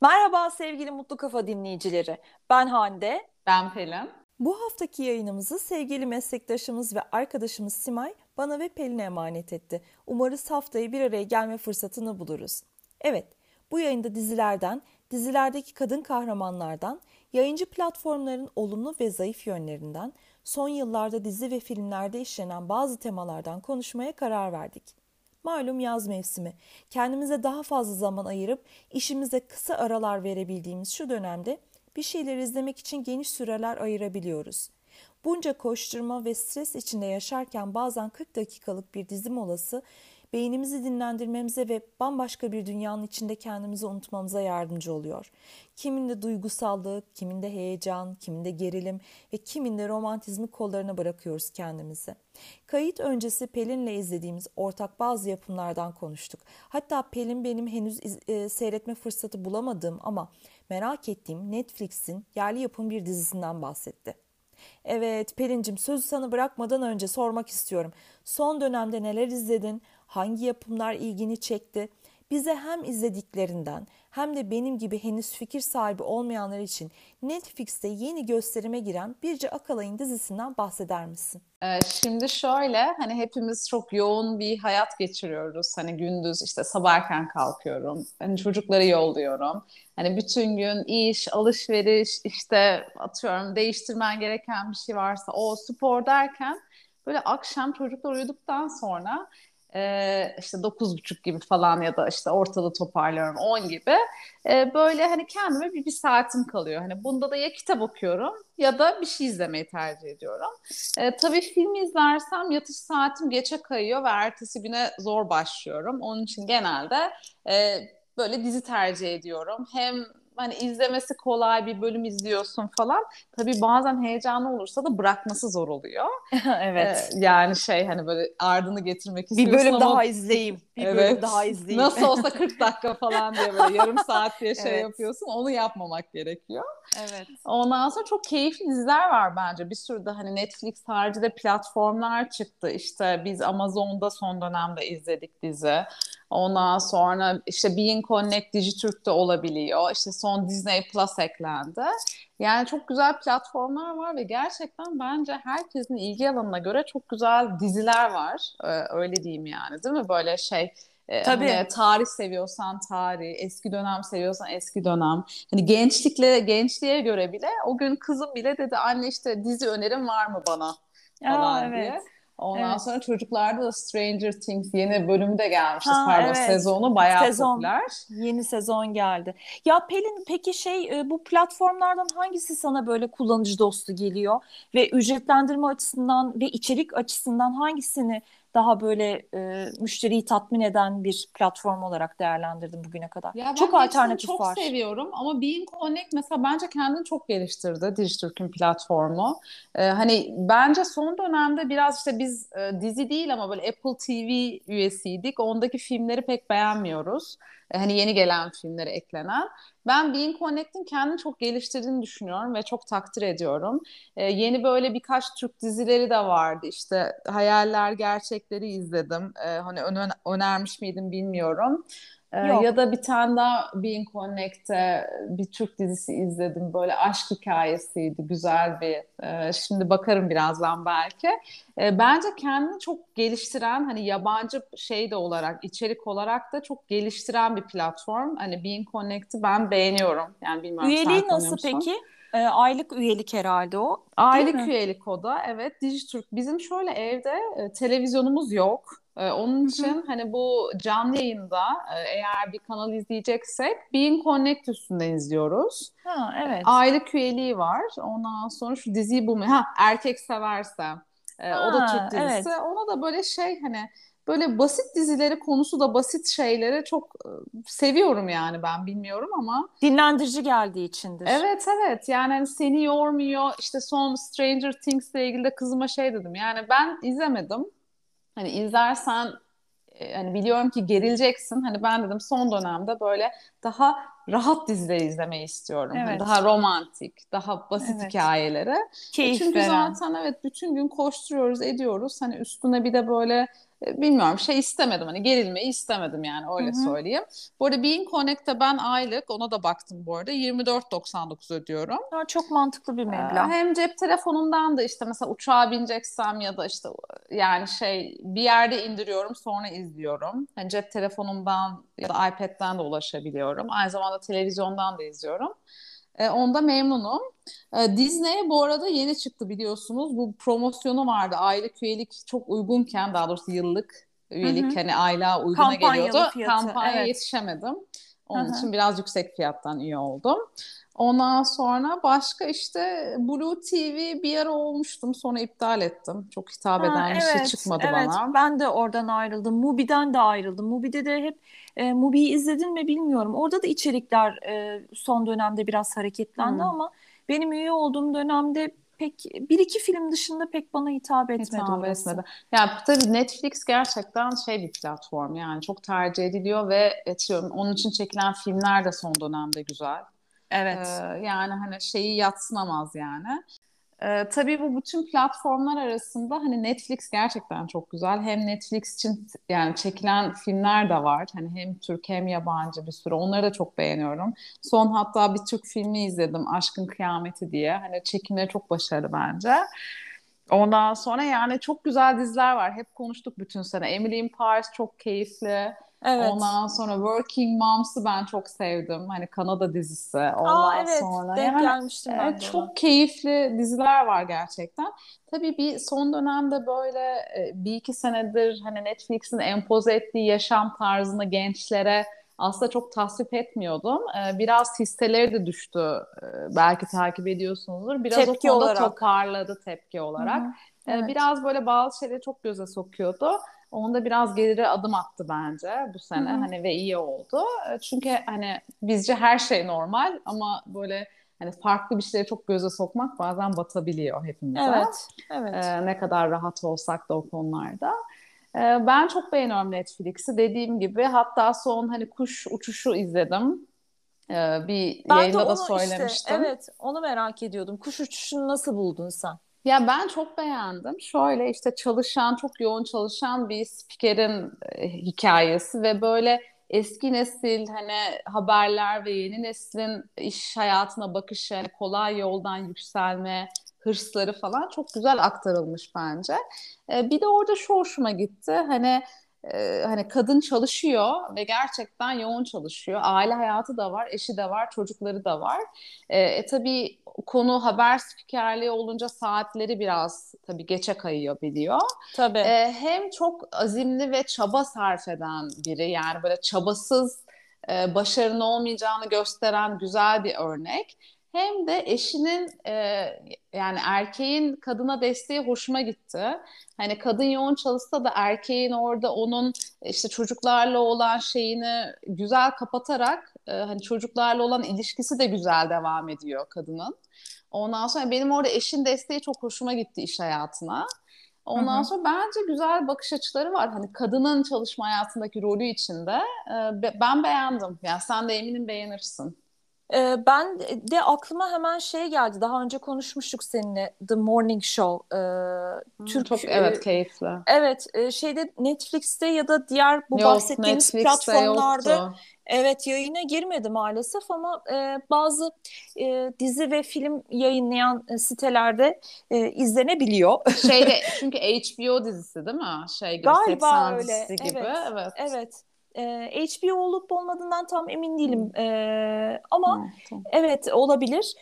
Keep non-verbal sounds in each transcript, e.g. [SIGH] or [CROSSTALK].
Merhaba sevgili Mutlu Kafa dinleyicileri. Ben Hande. Ben Pelin. Bu haftaki yayınımızı sevgili meslektaşımız ve arkadaşımız Simay bana ve Pelin'e emanet etti. Umarız haftayı bir araya gelme fırsatını buluruz. Evet, bu yayında dizilerden, dizilerdeki kadın kahramanlardan, yayıncı platformların olumlu ve zayıf yönlerinden, son yıllarda dizi ve filmlerde işlenen bazı temalardan konuşmaya karar verdik. Malum yaz mevsimi. Kendimize daha fazla zaman ayırıp işimize kısa aralar verebildiğimiz şu dönemde bir şeyler izlemek için geniş süreler ayırabiliyoruz. Bunca koşturma ve stres içinde yaşarken bazen 40 dakikalık bir dizi molası beynimizi dinlendirmemize ve bambaşka bir dünyanın içinde kendimizi unutmamıza yardımcı oluyor. Kiminde duygusallık, kiminde heyecan, kiminde gerilim ve kiminde romantizmi kollarına bırakıyoruz kendimizi. Kayıt öncesi Pelin'le izlediğimiz ortak bazı yapımlardan konuştuk. Hatta Pelin benim henüz e, seyretme fırsatı bulamadığım ama merak ettiğim Netflix'in yerli yapım bir dizisinden bahsetti. Evet Pelin'cim sözü sana bırakmadan önce sormak istiyorum. Son dönemde neler izledin? Hangi yapımlar ilgini çekti? Bize hem izlediklerinden hem de benim gibi henüz fikir sahibi olmayanlar için Netflix'te yeni gösterime giren Birce Akalay'ın dizisinden bahseder misin? Ee, şimdi şöyle hani hepimiz çok yoğun bir hayat geçiriyoruz. Hani gündüz işte sabah erken kalkıyorum. Hani çocukları yolluyorum. Hani bütün gün iş, alışveriş, işte atıyorum değiştirmen gereken bir şey varsa o spor derken böyle akşam çocuklar uyuduktan sonra e, işte dokuz buçuk gibi falan ya da işte ortada toparlıyorum on gibi e, böyle hani kendime bir, bir saatim kalıyor. Hani bunda da ya kitap okuyorum ya da bir şey izlemeyi tercih ediyorum. E, tabii film izlersem yatış saatim geçe kayıyor ve ertesi güne zor başlıyorum. Onun için genelde e, böyle dizi tercih ediyorum. Hem hani izlemesi kolay bir bölüm izliyorsun falan. Tabii bazen heyecanlı olursa da bırakması zor oluyor. [LAUGHS] evet. Ee, yani şey hani böyle ardını getirmek istiyorsun Bir bölüm ama... daha izleyeyim. Bir evet. bölüm daha izleyeyim. Nasıl olsa 40 dakika falan diye böyle yarım saat diye şey evet. yapıyorsun. Onu yapmamak gerekiyor. Evet. Ondan sonra çok keyifli diziler var bence. Bir sürü de hani Netflix haricinde platformlar çıktı. İşte biz Amazon'da son dönemde izledik dizi. Ondan sonra işte Being Connect Dijitürk'te olabiliyor. İşte son Disney Plus eklendi. Yani çok güzel platformlar var ve gerçekten bence herkesin ilgi alanına göre çok güzel diziler var. Ee, öyle diyeyim yani değil mi? Böyle şey e, Tabii. Hani tarih seviyorsan tarih, eski dönem seviyorsan eski dönem. Hani gençlikle gençliğe göre bile o gün kızım bile dedi anne işte dizi önerim var mı bana falan Aa, diye. Ondan evet. sonra çocuklarda da Stranger Things yeni bölümü de gelmişti. Ha, Pardon evet. sezonu bayağı sezon, popüler. Yeni sezon geldi. Ya Pelin peki şey e, bu platformlardan hangisi sana böyle kullanıcı dostu geliyor? Ve ücretlendirme açısından ve içerik açısından hangisini daha böyle e, müşteriyi tatmin eden bir platform olarak değerlendirdim bugüne kadar. Ya çok alternatif çok var. Çok seviyorum ama Being Connect mesela bence kendini çok geliştirdi Dijitürk'ün platformu. Ee, hani bence son dönemde biraz işte biz e, dizi değil ama böyle Apple TV üyesiydik. Ondaki filmleri pek beğenmiyoruz. E, hani yeni gelen filmlere eklenen. Ben Being Connect'in kendini çok geliştirdiğini düşünüyorum ve çok takdir ediyorum. Ee, yeni böyle birkaç Türk dizileri de vardı. İşte Hayaller Gerçekleri izledim. Ee, hani öner önermiş miydim bilmiyorum. Ee, ya da bir tane daha Being Connect'te bir Türk dizisi izledim. Böyle aşk hikayesiydi. Güzel bir. E, şimdi bakarım birazdan belki. E, bence kendini çok geliştiren hani yabancı şey de olarak içerik olarak da çok geliştiren bir platform. Hani Being Connect'i ben beğeniyorum. Yani bilmiyorum Üyeliği nasıl peki? E, aylık üyelik herhalde o. Aylık üyelik o da evet Dijitürk. Bizim şöyle evde televizyonumuz yok. Ee, onun için Hı-hı. hani bu canlı yayında e, eğer bir kanal izleyeceksek Being Connect üstünden izliyoruz. Ha, evet. Aylık üyeliği var. Ondan sonra şu diziyi bulmayı. Ha erkek severse. E, ha, o da Türk dizisi. Evet. Ona da böyle şey hani böyle basit dizileri konusu da basit şeyleri çok e, seviyorum yani ben bilmiyorum ama. Dinlendirici geldiği içindir. Evet evet yani hani seni yormuyor işte son Stranger Things ile ilgili de kızıma şey dedim yani ben izlemedim Hani izlersen e, hani biliyorum ki gerileceksin. Hani ben dedim son dönemde böyle daha rahat dizileri izlemeyi istiyorum. Hani evet. Hani daha romantik, daha basit evet. hikayeleri. E, Keyif Çünkü veren. zaten evet bütün gün koşturuyoruz, ediyoruz. Hani üstüne bir de böyle bilmiyorum şey istemedim hani gerilmeyi istemedim yani öyle Hı-hı. söyleyeyim. Bu arada Bean Connect'te ben aylık ona da baktım bu arada 24.99 ödüyorum. Ya çok mantıklı bir meblağ. Ee, hem cep telefonundan da işte mesela uçağa bineceksem ya da işte yani şey bir yerde indiriyorum sonra izliyorum. Hani cep telefonumdan ya da iPad'den de ulaşabiliyorum. Aynı zamanda televizyondan da izliyorum. E, onda memnunum. E, Disney bu arada yeni çıktı biliyorsunuz. Bu promosyonu vardı. Aylık üyelik çok uygunken daha doğrusu yıllık üyelik Hı-hı. hani aylığa uyguna geliyordu. Fiyatı, Kampanya evet. yetişemedim. Onun Hı-hı. için biraz yüksek fiyattan üye oldum. Ondan sonra başka işte Blue TV bir ara olmuştum sonra iptal ettim. Çok hitap eden ha, bir şey evet, şey çıkmadı evet. bana. Ben de oradan ayrıldım. Mubi'den de ayrıldım. Mubi'de de hep e, Mubi'yi izledin mi bilmiyorum. Orada da içerikler e, son dönemde biraz hareketlendi hmm. ama benim üye olduğum dönemde pek bir iki film dışında pek bana hitap etmedi hitap etmedi. Yani tabii Netflix gerçekten şey bir platform yani çok tercih ediliyor ve etiyorum onun için çekilen filmler de son dönemde güzel. Evet. Ee, yani hani şeyi yatsınamaz yani. Ee, tabii bu bütün platformlar arasında hani Netflix gerçekten çok güzel. Hem Netflix için yani çekilen filmler de var. Hani hem Türk hem yabancı bir sürü. Onları da çok beğeniyorum. Son hatta bir Türk filmi izledim. Aşkın Kıyameti diye. Hani çekimleri çok başarılı bence. Ondan sonra yani çok güzel diziler var. Hep konuştuk bütün sene. Emily in Paris çok keyifli. Evet. Ondan sonra Working Moms'ı ben çok sevdim. Hani Kanada dizisi. Ondan Aa, evet. sonra. Denk yani, gelmiştim ben evet, Çok keyifli diziler var gerçekten. Tabii bir son dönemde böyle e, bir iki senedir hani Netflix'in empoze ettiği yaşam tarzını gençlere aslında çok tasvip etmiyordum. E, biraz hisseleri de düştü. E, belki takip ediyorsunuzdur. Biraz tepki o konuda olarak. toparladı tepki olarak. Hı-hı. Evet. Biraz böyle bazı şeyleri çok göze sokuyordu. Onda biraz geri adım attı bence bu sene Hı-hı. hani ve iyi oldu. E, çünkü hani bizce her şey normal ama böyle hani farklı bir şeyleri çok göze sokmak bazen batabiliyor hepimize. Evet. Evet. Ee, ne kadar rahat olsak da o konularda. Ee, ben çok beğeniyorum Netflix'i. Dediğim gibi hatta son hani kuş uçuşu izledim. Ee, bir ben yayında da söylemiştim. Işte, evet, onu merak ediyordum. Kuş uçuşunu nasıl buldun sen? Ya ben çok beğendim. Şöyle işte çalışan, çok yoğun çalışan bir spikerin e, hikayesi ve böyle eski nesil hani haberler ve yeni neslin iş hayatına bakışı, hani kolay yoldan yükselme, hırsları falan çok güzel aktarılmış bence. E, bir de orada şu hoşuma gitti. Hani e, hani kadın çalışıyor ve gerçekten yoğun çalışıyor. Aile hayatı da var, eşi de var, çocukları da var. E, e tabii konu haber spikerliği olunca saatleri biraz tabii geçe kayıyor biliyor. Tabii. E, hem çok azimli ve çaba sarf eden biri yani böyle çabasız e, başarının olmayacağını gösteren güzel bir örnek hem de eşinin e, yani erkeğin kadına desteği hoşuma gitti. Hani kadın yoğun çalışsa da erkeğin orada onun işte çocuklarla olan şeyini güzel kapatarak e, hani çocuklarla olan ilişkisi de güzel devam ediyor kadının. Ondan sonra benim orada eşin desteği çok hoşuma gitti iş hayatına. Ondan Hı-hı. sonra bence güzel bakış açıları var. Hani kadının çalışma hayatındaki rolü içinde. E, ben beğendim. Yani sen de eminim beğenirsin. Ee, ben de aklıma hemen şey geldi. Daha önce konuşmuştuk seninle The Morning Show. Ee, Türk çok evet e, keyifli. Evet, e, şeyde Netflix'te ya da diğer bu Yok, bahsettiğimiz Netflix'te platformlarda yoktu. evet yayına girmedi maalesef ama e, bazı e, dizi ve film yayınlayan e, sitelerde e, izlenebiliyor. Şeyde [LAUGHS] çünkü HBO dizisi değil mi? Şey gibi Galiba öyle. gibi. Evet. Evet. evet. E, HBO olup olmadığından tam emin değilim. E, ama tamam. evet olabilir.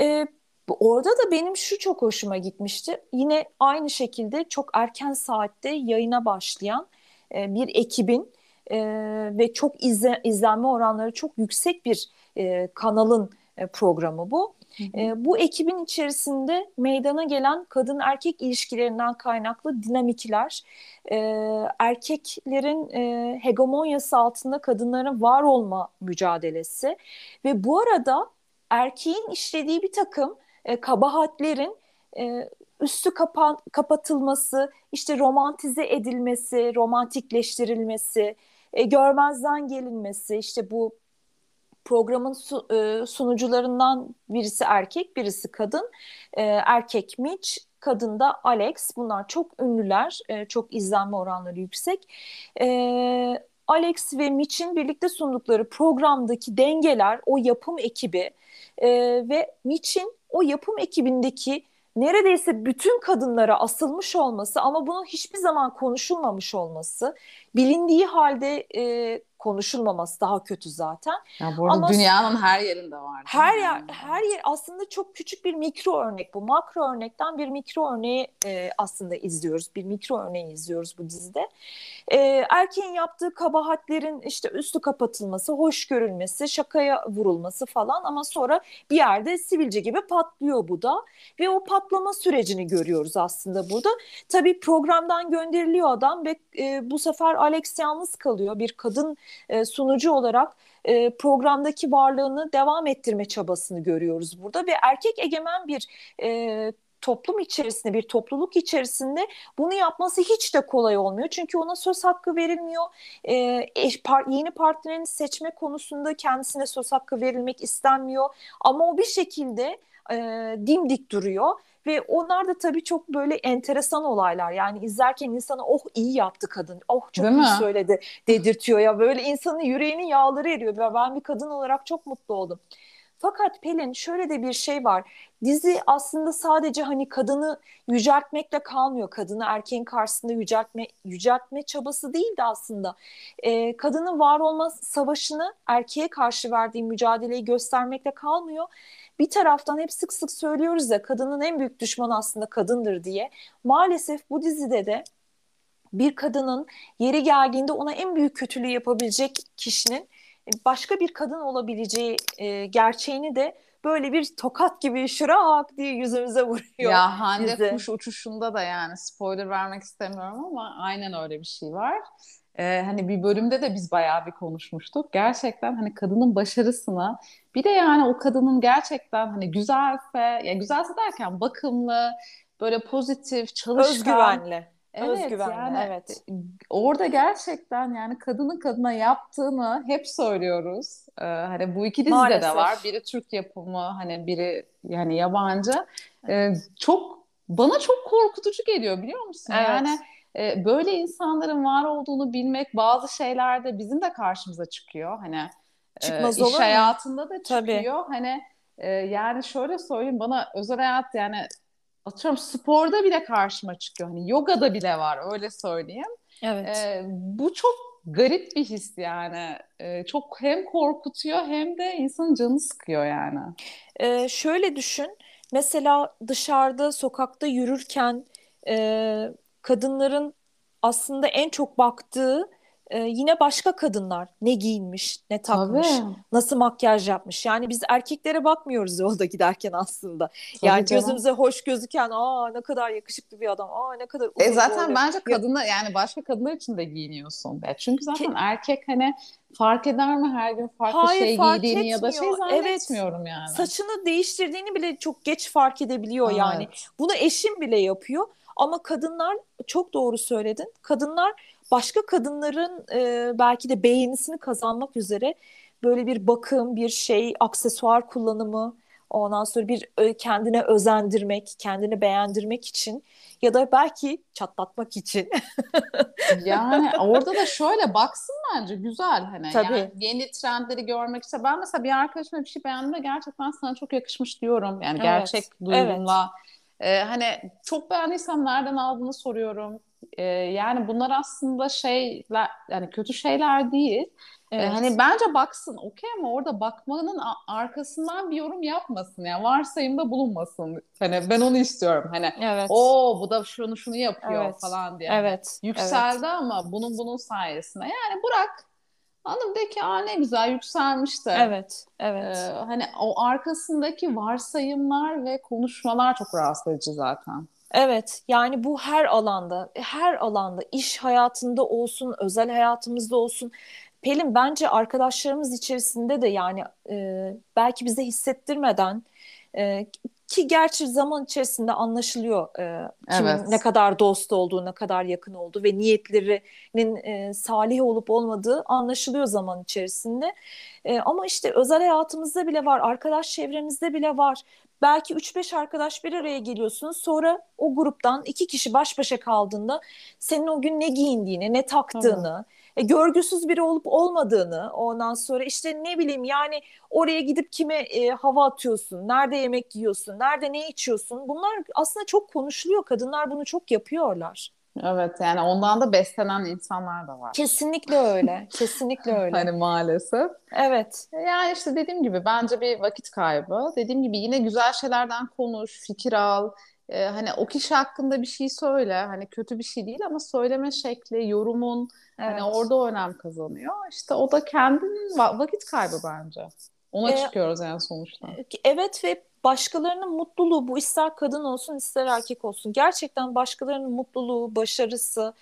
E, orada da benim şu çok hoşuma gitmişti. Yine aynı şekilde çok erken saatte yayına başlayan e, bir ekibin e, ve çok izle, izlenme oranları çok yüksek bir e, kanalın e, programı bu. E, bu ekibin içerisinde meydana gelen kadın erkek ilişkilerinden kaynaklı dinamikler, e, erkeklerin e, hegemonyası altında kadınların var olma mücadelesi ve bu arada erkeğin işlediği bir takım e, kabahatlerin e, üstü kapa kapatılması, işte romantize edilmesi, romantikleştirilmesi, e, görmezden gelinmesi, işte bu programın su, e, sunucularından birisi erkek, birisi kadın. E, erkek Mitch, kadın da Alex. Bunlar çok ünlüler, e, çok izlenme oranları yüksek. E, Alex ve Mitch'in birlikte sundukları programdaki dengeler, o yapım ekibi e, ve Mitch'in o yapım ekibindeki neredeyse bütün kadınlara asılmış olması ama bunun hiçbir zaman konuşulmamış olması, bilindiği halde e, konuşulmaması daha kötü zaten. Ya bu arada Ama dünyanın her yerinde var. Her yer her yer aslında çok küçük bir mikro örnek bu. Makro örnekten bir mikro örneği e, aslında izliyoruz. Bir mikro örneği izliyoruz bu dizide. E, erkeğin yaptığı kabahatlerin işte üstü kapatılması, hoş görülmesi, şakaya vurulması falan ama sonra bir yerde sivilce gibi patlıyor bu da ve o patlama sürecini görüyoruz aslında burada. Tabii programdan gönderiliyor adam ve e, bu sefer Alex yalnız kalıyor. Bir kadın e, sunucu olarak e, programdaki varlığını devam ettirme çabasını görüyoruz burada ve erkek egemen bir e, toplum içerisinde bir topluluk içerisinde bunu yapması hiç de kolay olmuyor. Çünkü ona söz hakkı verilmiyor. E, par, yeni partnerini seçme konusunda kendisine söz hakkı verilmek istenmiyor. Ama o bir şekilde e, dimdik duruyor ve onlar da tabii çok böyle enteresan olaylar. Yani izlerken insana oh iyi yaptı kadın. Oh çok Değil iyi mi? söyledi dedirtiyor ya. Böyle insanın yüreğinin yağları eriyor. Ben bir kadın olarak çok mutlu oldum. Fakat Pelin şöyle de bir şey var. Dizi aslında sadece hani kadını yüceltmekle kalmıyor. Kadını erkeğin karşısında yüceltme yüceltme çabası değil de aslında. Ee, kadının var olma savaşını erkeğe karşı verdiği mücadeleyi göstermekle kalmıyor bir taraftan hep sık sık söylüyoruz ya kadının en büyük düşmanı aslında kadındır diye. Maalesef bu dizide de bir kadının yeri geldiğinde ona en büyük kötülüğü yapabilecek kişinin başka bir kadın olabileceği e, gerçeğini de böyle bir tokat gibi şırak diye yüzümüze vuruyor. Ya Hande bize. kuş uçuşunda da yani spoiler vermek istemiyorum ama aynen öyle bir şey var. Ee, hani bir bölümde de biz bayağı bir konuşmuştuk. Gerçekten hani kadının başarısına bir de yani o kadının gerçekten hani güzelse, ya güzelse derken bakımlı, böyle pozitif, çalışkan. Özgüvenli. Evet Özgüvenli, yani evet. orada gerçekten yani kadının kadına yaptığını hep söylüyoruz. Ee, hani bu iki dizide Maalesef. de var. Biri Türk yapımı, hani biri yani yabancı. Ee, çok bana çok korkutucu geliyor biliyor musun? Evet. Yani e, böyle insanların var olduğunu bilmek bazı şeylerde bizim de karşımıza çıkıyor. Hani Çıkmaz e, iş hayatında da çıkıyor. Tabii. Hani e, yani şöyle söyleyeyim bana özel hayat yani atıyorum sporda bile karşıma çıkıyor. Hani yogada bile var öyle söyleyeyim. Evet. E, bu çok garip bir his yani. E, çok hem korkutuyor hem de insanın canı sıkıyor yani. E, şöyle düşün. Mesela dışarıda sokakta yürürken e, kadınların aslında en çok baktığı e, yine başka kadınlar ne giyinmiş, ne takmış, Tabii. nasıl makyaj yapmış. Yani biz erkeklere bakmıyoruz [LAUGHS] yolda giderken aslında. Tabii yani canım. gözümüze hoş gözüken, aa ne kadar yakışıklı bir adam, aa ne kadar E zaten boylu. bence kadınlar yani başka kadınlar için de giyiniyorsun. be. Çünkü zaten Ki... erkek hani fark eder mi her gün farklı Hayır, şey fark giydiğini etmiyor. ya da şey zannetmiyorum evet. yani. Saçını değiştirdiğini bile çok geç fark edebiliyor evet. yani. Bunu eşim bile yapıyor. Ama kadınlar çok doğru söyledin. Kadınlar başka kadınların e, belki de beğenisini kazanmak üzere böyle bir bakım, bir şey, aksesuar kullanımı, ondan sonra bir kendine özendirmek, kendini beğendirmek için ya da belki çatlatmak için. [LAUGHS] yani orada da şöyle baksın bence güzel hani Tabii. yani yeni trendleri görmek işte ben mesela bir arkadaşıma bir şey beğendim ve gerçekten sana çok yakışmış diyorum. Yani evet. gerçek duyumla evet ee, hani çok beğendiysem nereden aldığını soruyorum. Ee, yani bunlar aslında şeyler yani kötü şeyler değil. Ee, evet. Ee, hani bence baksın okey ama orada bakmanın arkasından bir yorum yapmasın. Yani varsayımda bulunmasın. Hani ben onu istiyorum. Hani evet. o bu da şunu şunu yapıyor evet. falan diye. Evet. Yükseldi evet. ama bunun bunun sayesinde. Yani bırak Hanım de ki Aa, ne güzel yükselmişti. Evet, evet. Ee, hani o arkasındaki varsayımlar ve konuşmalar çok rahatsız edici zaten. Evet yani bu her alanda her alanda iş hayatında olsun özel hayatımızda olsun Pelin bence arkadaşlarımız içerisinde de yani e, belki bize hissettirmeden e, ki gerçi zaman içerisinde anlaşılıyor e, kimin evet. ne kadar dost olduğu, ne kadar yakın olduğu ve niyetlerinin e, salih olup olmadığı anlaşılıyor zaman içerisinde. E, ama işte özel hayatımızda bile var, arkadaş çevremizde bile var. Belki 3-5 arkadaş bir araya geliyorsunuz. Sonra o gruptan iki kişi baş başa kaldığında senin o gün ne giyindiğini, ne taktığını, e, görgüsüz biri olup olmadığını ondan sonra işte ne bileyim yani oraya gidip kime e, hava atıyorsun, nerede yemek yiyorsun, nerede ne içiyorsun bunlar aslında çok konuşuluyor. Kadınlar bunu çok yapıyorlar. Evet yani ondan da beslenen insanlar da var. Kesinlikle öyle. [LAUGHS] Kesinlikle öyle. hani maalesef. Evet. Yani işte dediğim gibi bence bir vakit kaybı. Dediğim gibi yine güzel şeylerden konuş, fikir al. Ee, hani o kişi hakkında bir şey söyle. Hani kötü bir şey değil ama söyleme şekli, yorumun hani evet. hani orada önem kazanıyor. İşte o da kendinin vakit kaybı bence. Ona ee, çıkıyoruz yani sonuçta. Evet ve başkalarının mutluluğu bu ister kadın olsun ister erkek olsun. Gerçekten başkalarının mutluluğu, başarısı,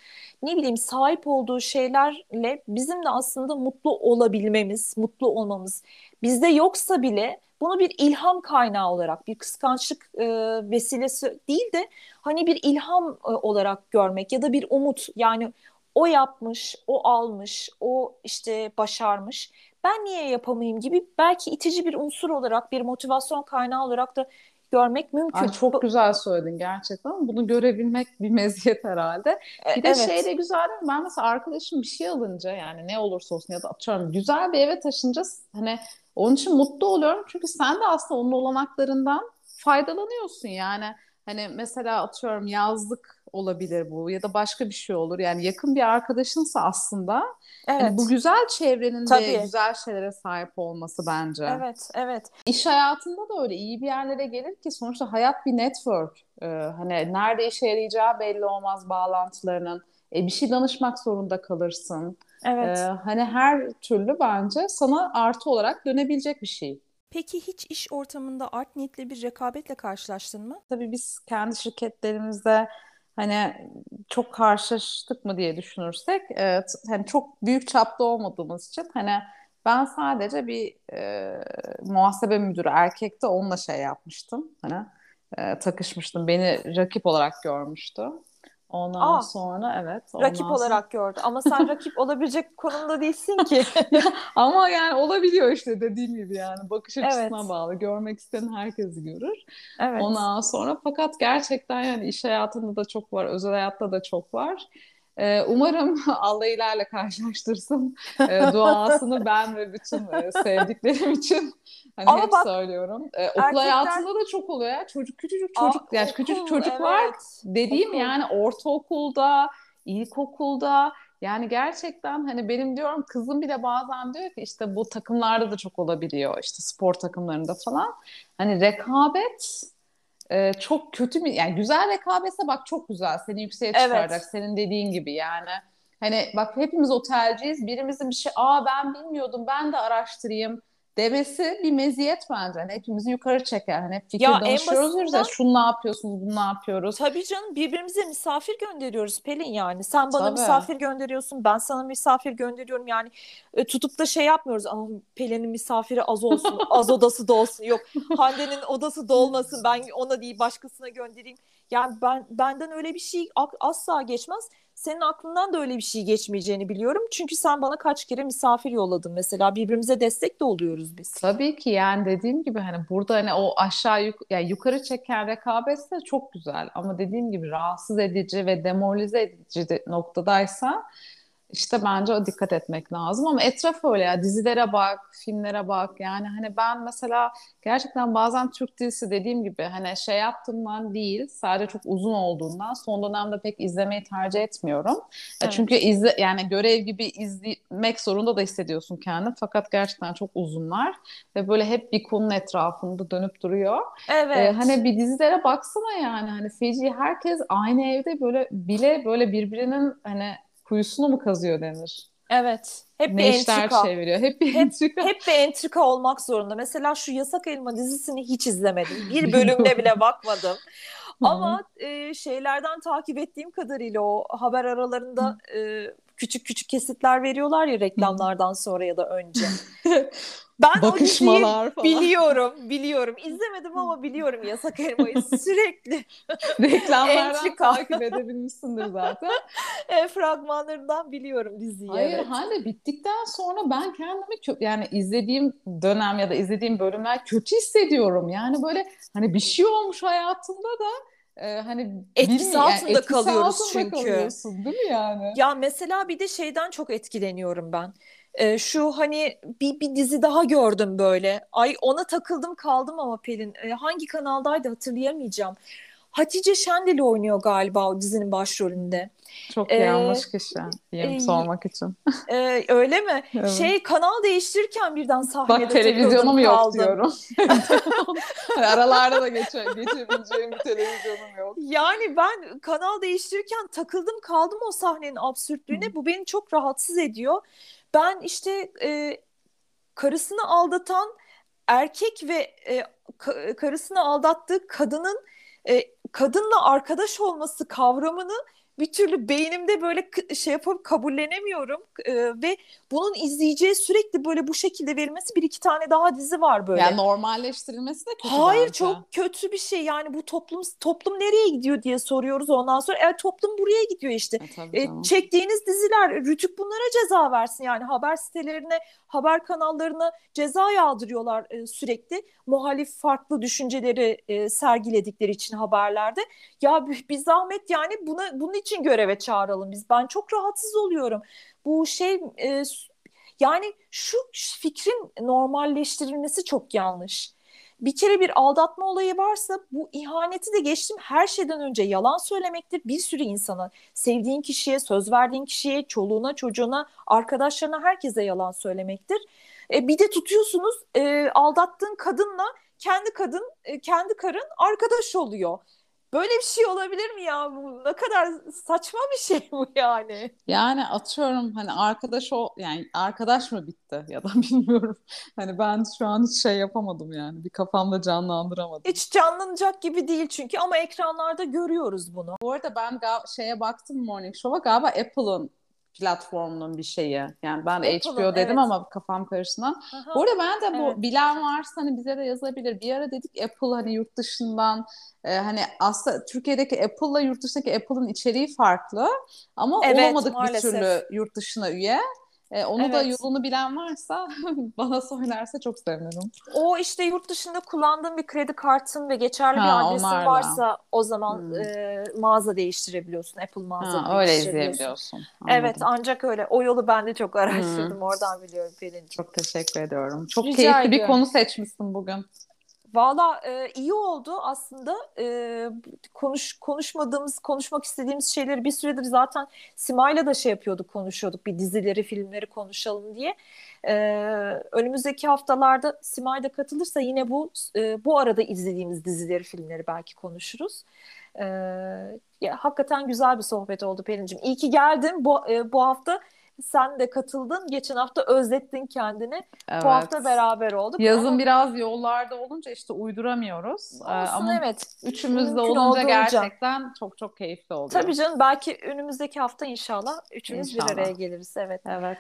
ne bileyim sahip olduğu şeylerle bizim de aslında mutlu olabilmemiz, mutlu olmamız. Bizde yoksa bile bunu bir ilham kaynağı olarak bir kıskançlık e, vesilesi değil de hani bir ilham e, olarak görmek ya da bir umut. Yani o yapmış, o almış, o işte başarmış ben niye yapamayayım gibi belki itici bir unsur olarak bir motivasyon kaynağı olarak da görmek mümkün. Ay çok güzel söyledin gerçekten. Bunu görebilmek bir meziyet herhalde. E, bir de evet. şey de güzel değil mi? Ben mesela arkadaşım bir şey alınca yani ne olursa olsun ya da atıyorum güzel bir eve taşınca hani onun için mutlu oluyorum. Çünkü sen de aslında onun olanaklarından faydalanıyorsun yani. Hani mesela atıyorum yazlık olabilir bu ya da başka bir şey olur. Yani yakın bir arkadaşınsa aslında hani evet. yani bu güzel çevrenin Tabii. de güzel şeylere sahip olması bence. Evet, evet. İş hayatında da öyle iyi bir yerlere gelir ki sonuçta hayat bir network. Ee, hani nerede işe yarayacağı belli olmaz bağlantılarının. E, bir şey danışmak zorunda kalırsın. Evet. Ee, hani her türlü bence sana artı olarak dönebilecek bir şey. Peki hiç iş ortamında art niyetli bir rekabetle karşılaştın mı? Tabii biz kendi şirketlerimizde hani çok karşılaştık mı diye düşünürsek evet, hani çok büyük çapta olmadığımız için hani ben sadece bir e, muhasebe müdürü erkekte onunla şey yapmıştım hani e, takışmıştım beni rakip olarak görmüştü. Ondan Aa, sonra evet. Ondan rakip sonra... olarak gördü. Ama sen rakip [LAUGHS] olabilecek konumda değilsin ki. [LAUGHS] Ama yani olabiliyor işte dediğim gibi yani. Bakış açısına evet. bağlı. Görmek isteyen herkesi görür. Evet. Ondan sonra fakat gerçekten yani iş hayatında da çok var. Özel hayatta da çok var. Ee, umarım [LAUGHS] Allah ilerle karşılaştırsın. Ee, duasını ben ve bütün e, sevdiklerim için hani Ama hep bak, söylüyorum. Ee, okul erkekler... hayatında da çok oluyor ya. Çocuk küçücük ah, çocuk Aa, yani okul, küçücük çocuklar evet. dediğim okul. yani ortaokulda, ilkokulda yani gerçekten hani benim diyorum kızım bile bazen diyor ki işte bu takımlarda da çok olabiliyor işte spor takımlarında falan. Hani rekabet e, çok kötü mü yani güzel rekabetse bak çok güzel seni yükseğe çıkaracak evet. senin dediğin gibi yani. Hani bak hepimiz otelciyiz birimizin bir şey aa ben bilmiyordum ben de araştırayım demesi bir meziyet bence. Hani hepimizi yukarı çeker. Hani hep fikir ya danışıyoruz en basitinden, ya şunu ne yapıyorsunuz, bunu ne yapıyoruz. Tabii canım birbirimize misafir gönderiyoruz Pelin yani. Sen bana Tabii. misafir gönderiyorsun, ben sana misafir gönderiyorum. Yani e, tutup da şey yapmıyoruz. Ama Pelin'in misafiri az olsun, [LAUGHS] az odası da olsun. Yok Hande'nin odası dolmasın, ben ona değil başkasına göndereyim. Yani ben benden öyle bir şey asla geçmez senin aklından da öyle bir şey geçmeyeceğini biliyorum. Çünkü sen bana kaç kere misafir yolladın mesela. Birbirimize destek de oluyoruz biz. Tabii ki yani dediğim gibi hani burada hani o aşağı yuk yani yukarı çeken rekabet de çok güzel. Ama dediğim gibi rahatsız edici ve demoralize edici noktadaysa işte bence o dikkat etmek lazım ama etraf öyle ya dizilere bak, filmlere bak yani hani ben mesela gerçekten bazen Türk dizisi dediğim gibi hani şey yaptığımdan değil sadece çok uzun olduğundan son dönemde pek izlemeyi tercih etmiyorum. E, evet. Çünkü izle yani görev gibi izlemek zorunda da hissediyorsun kendini fakat gerçekten çok uzunlar ve böyle hep bir konunun etrafında dönüp duruyor. Evet. Ee, hani bir dizilere baksana yani hani feci herkes aynı evde böyle bile böyle birbirinin hani kuyusunu mu kazıyor denir? Evet. Hep ne bir entrika. çeviriyor. Hep bir hep, entrika. Hep bir entrika olmak zorunda. Mesela şu Yasak Elma dizisini hiç izlemedim. Bir [LAUGHS] bölümde bile bakmadım. Ama e, şeylerden takip ettiğim kadarıyla o haber aralarında e, küçük küçük kesitler veriyorlar ya reklamlardan sonra ya da önce. [LAUGHS] Ben Bakışmalar o falan. biliyorum, biliyorum. İzlemedim ama biliyorum Yasak Elma'yı [LAUGHS] sürekli. Reklamlardan takip edebilmişsindir zaten. [LAUGHS] e, fragmanlarından biliyorum diziyi. Hayır, evet. hani bittikten sonra ben kendimi kö- yani izlediğim dönem ya da izlediğim bölümler kötü hissediyorum. Yani böyle hani bir şey olmuş hayatımda da e, hani etkisi altında yani, kalıyoruz altında çünkü. Kalıyorsun, değil mi yani? Ya mesela bir de şeyden çok etkileniyorum ben. Ee, şu hani bir, bir dizi daha gördüm böyle. Ay ona takıldım kaldım ama Pelin. Ee, hangi kanaldaydı hatırlayamayacağım. Hatice Şendil oynuyor galiba o dizinin başrolünde. Çok ee, yanlış kişi diyeyim e, sormak için. E, öyle mi? Evet. Şey kanal değiştirirken birden sahnede Bak televizyonum yok kaldım. diyorum. [LAUGHS] Aralarda da geçe, geçebileceğim bir televizyonum yok. Yani ben kanal değiştirirken takıldım kaldım o sahnenin absürtlüğüne. Hı. Bu beni çok rahatsız ediyor. Ben işte e, karısını aldatan erkek ve e, karısını aldattığı kadının e, kadınla arkadaş olması kavramını bir türlü beynimde böyle şey yapıp kabullenemiyorum ee, ve bunun izleyiciye sürekli böyle bu şekilde verilmesi bir iki tane daha dizi var böyle. Yani normalleştirilmesi de kötü Hayır bence. çok kötü bir şey yani bu toplum toplum nereye gidiyor diye soruyoruz ondan sonra e, toplum buraya gidiyor işte. E, e, çektiğiniz diziler Rütük bunlara ceza versin yani haber sitelerine haber kanallarına ceza yağdırıyorlar e, sürekli muhalif farklı düşünceleri e, sergiledikleri için haberlerde. Ya bir, zahmet yani buna bunun için göreve çağıralım biz. Ben çok rahatsız oluyorum. Bu şey e, yani şu fikrin normalleştirilmesi çok yanlış. Bir kere bir aldatma olayı varsa bu ihaneti de geçtim her şeyden önce yalan söylemektir. Bir sürü insana, sevdiğin kişiye, söz verdiğin kişiye, çoluğuna, çocuğuna, arkadaşlarına herkese yalan söylemektir. E, bir de tutuyorsunuz e, aldattığın kadınla kendi kadın, e, kendi karın arkadaş oluyor. Böyle bir şey olabilir mi ya? Bu ne kadar saçma bir şey bu yani. Yani atıyorum hani arkadaş o yani arkadaş mı bitti ya da [LAUGHS] bilmiyorum. Hani ben şu an hiç şey yapamadım yani. Bir kafamda canlandıramadım. Hiç canlanacak gibi değil çünkü ama ekranlarda görüyoruz bunu. Bu arada ben şeye baktım Morning Show'a galiba Apple'ın platformunun bir şeyi. Yani ben de HBO dedim evet. ama kafam karışından. Bu arada ben de bu evet. bilen varsa hani bize de yazabilir. Bir ara dedik Apple hani yurt dışından e, hani aslında Türkiye'deki Apple'la yurt dışındaki Apple'ın içeriği farklı ama evet, olamadık maalesef. bir türlü yurt dışına üye. E, onu evet. da yolunu bilen varsa [LAUGHS] bana söylerse çok sevinirim. O işte yurt dışında kullandığın bir kredi kartın ve geçerli ha, bir adresin onlarla. varsa o zaman hmm. e, mağaza değiştirebiliyorsun. Apple mağaza ha, Öyle izleyebiliyorsun. Anladım. Evet ancak öyle. O yolu ben de çok araştırdım. Hmm. Oradan biliyorum Pelin'ciğim. Çok teşekkür ediyorum. Çok Rica keyifli ediyorum. bir konu seçmişsin bugün. Valla e, iyi oldu aslında. E, konuş konuşmadığımız, konuşmak istediğimiz şeyleri bir süredir zaten Simay'la da şey yapıyorduk, konuşuyorduk. Bir dizileri, filmleri konuşalım diye. E, önümüzdeki haftalarda Simay da katılırsa yine bu e, bu arada izlediğimiz dizileri, filmleri belki konuşuruz. E, ya, hakikaten güzel bir sohbet oldu Pelin'cim. İyi ki geldin. Bu, e, bu hafta sen de katıldın. Geçen hafta özlettin kendini. Evet. Bu hafta beraber olduk. Yazın Ama... biraz yollarda olunca işte uyduramıyoruz. Olsun, ee, Ama evet. üçümüz de olunca gerçekten çok çok keyifli oluyor. Tabii canım belki önümüzdeki hafta inşallah üçümüz inşallah. bir araya geliriz. Evet. Evet.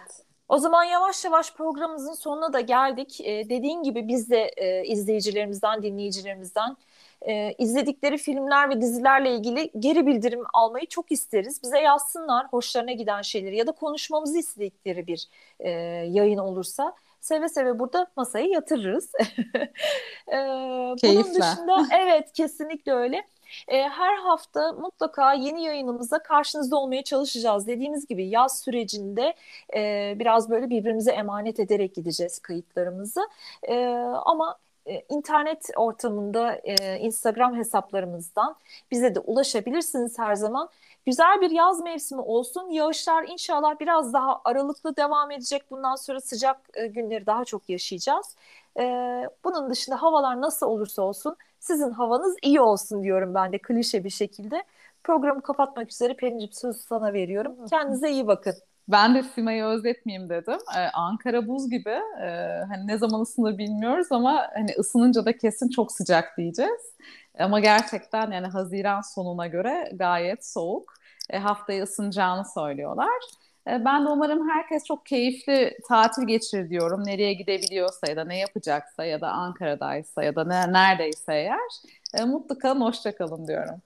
O zaman yavaş yavaş programımızın sonuna da geldik. Ee, dediğin gibi biz de e, izleyicilerimizden, dinleyicilerimizden e, izledikleri filmler ve dizilerle ilgili geri bildirim almayı çok isteriz. Bize yazsınlar hoşlarına giden şeyleri ya da konuşmamızı istedikleri bir e, yayın olursa seve seve burada masayı yatırırız. [LAUGHS] e, Keyifle. Bunun dışında [LAUGHS] evet kesinlikle öyle. E, her hafta mutlaka yeni yayınımızda karşınızda olmaya çalışacağız. Dediğimiz gibi yaz sürecinde e, biraz böyle birbirimize emanet ederek gideceğiz kayıtlarımızı. E, ama e, internet ortamında e, Instagram hesaplarımızdan bize de ulaşabilirsiniz her zaman. Güzel bir yaz mevsimi olsun. Yağışlar inşallah biraz daha aralıklı devam edecek. Bundan sonra sıcak e, günleri daha çok yaşayacağız. Bunun dışında havalar nasıl olursa olsun sizin havanız iyi olsun diyorum ben de klişe bir şekilde. Programı kapatmak üzere Pelincim sözü sana veriyorum. Kendinize iyi bakın. Ben de Sima'yı özletmeyeyim dedim. Ee, Ankara buz gibi. Ee, hani ne zaman ısınır bilmiyoruz ama hani ısınınca da kesin çok sıcak diyeceğiz. Ama gerçekten yani Haziran sonuna göre gayet soğuk. E, haftaya ısınacağını söylüyorlar. E, ben de umarım herkes çok keyifli tatil geçirir diyorum. Nereye gidebiliyorsa ya da ne yapacaksa ya da Ankara'daysa ya da ne, neredeyse eğer. E, mutlu kalın, hoşça kalın diyorum.